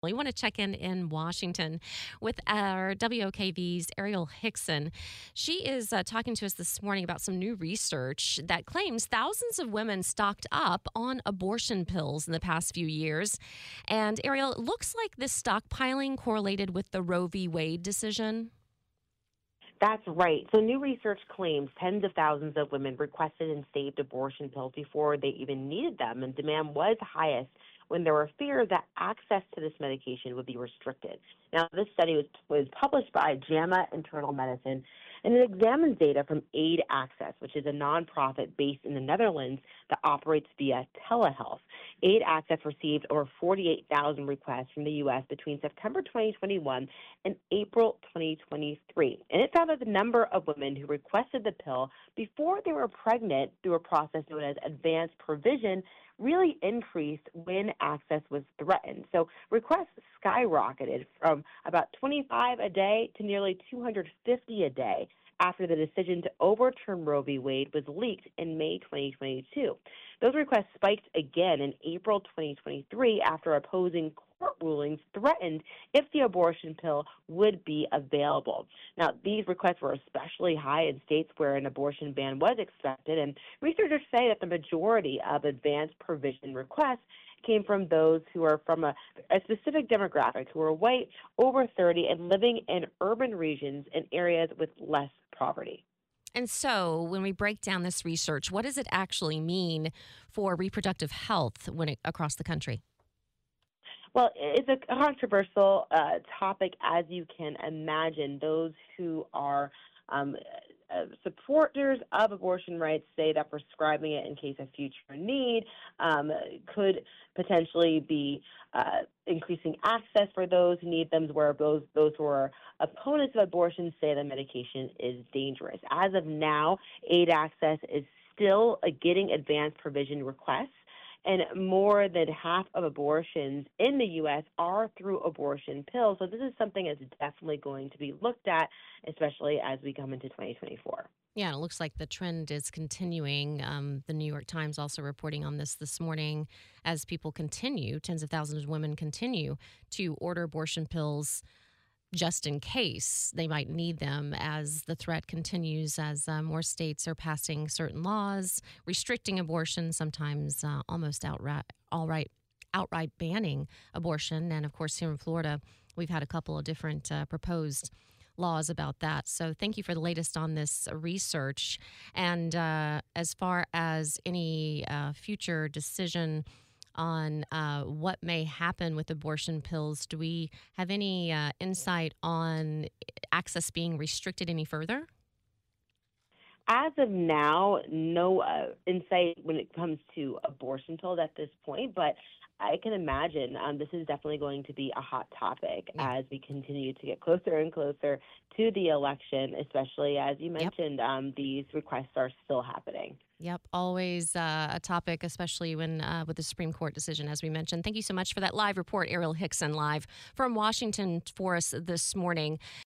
We want to check in in Washington with our WOKV's Arielle Hixson. She is uh, talking to us this morning about some new research that claims thousands of women stocked up on abortion pills in the past few years. And Arielle, it looks like this stockpiling correlated with the Roe v. Wade decision. That's right. So, new research claims tens of thousands of women requested and saved abortion pills before they even needed them, and demand was highest when there were fears that access to this medication would be restricted. Now, this study was, was published by JAMA Internal Medicine, and it examines data from Aid Access, which is a nonprofit based in the Netherlands that operates via telehealth. Aid Access received over 48,000 requests from the U.S. between September 2021 and April 2023. And it found that the number of women who requested the pill before they were pregnant through a process known as advanced provision really increased when access was threatened. So requests skyrocketed from about 25 a day to nearly 250 a day after the decision to overturn Roe v. Wade was leaked in May 2022. Those requests spiked again in April 2023 after opposing court rulings threatened if the abortion pill would be available. Now, these requests were especially high in states where an abortion ban was expected, and researchers say that the majority of advanced provision requests came from those who are from a, a specific demographic, who are white, over 30, and living in urban regions and areas with less poverty. And so, when we break down this research, what does it actually mean for reproductive health when it, across the country? Well, it's a controversial uh, topic, as you can imagine. Those who are um, uh, supporters of abortion rights say that prescribing it in case of future need um, could potentially be uh, increasing access for those who need them, where those those who are opponents of abortion say the medication is dangerous. As of now, aid access is still uh, getting advanced provision requests and more than half of abortions in the U.S. are through abortion pills. So this is something that's definitely going to be looked at, especially as we come into 2024. Yeah, it looks like the trend is continuing. Um, the New York Times also reporting on this this morning as people continue, tens of thousands of women continue to order abortion pills just in case they might need them as the threat continues, as uh, more states are passing certain laws restricting abortion, sometimes uh, almost outright, outright, outright banning abortion. And of course, here in Florida, we've had a couple of different uh, proposed laws about that. So thank you for the latest on this research. And uh, as far as any uh, future decision, on uh, what may happen with abortion pills. Do we have any uh, insight on access being restricted any further? As of now, no uh, insight when it comes to abortion pills at this point, but I can imagine um, this is definitely going to be a hot topic as we continue to get closer and closer to the election, especially as you mentioned, yep. um, these requests are still happening. Yep, always uh, a topic, especially when uh, with the Supreme Court decision, as we mentioned. Thank you so much for that live report, Arielle Hixson, live from Washington for us this morning.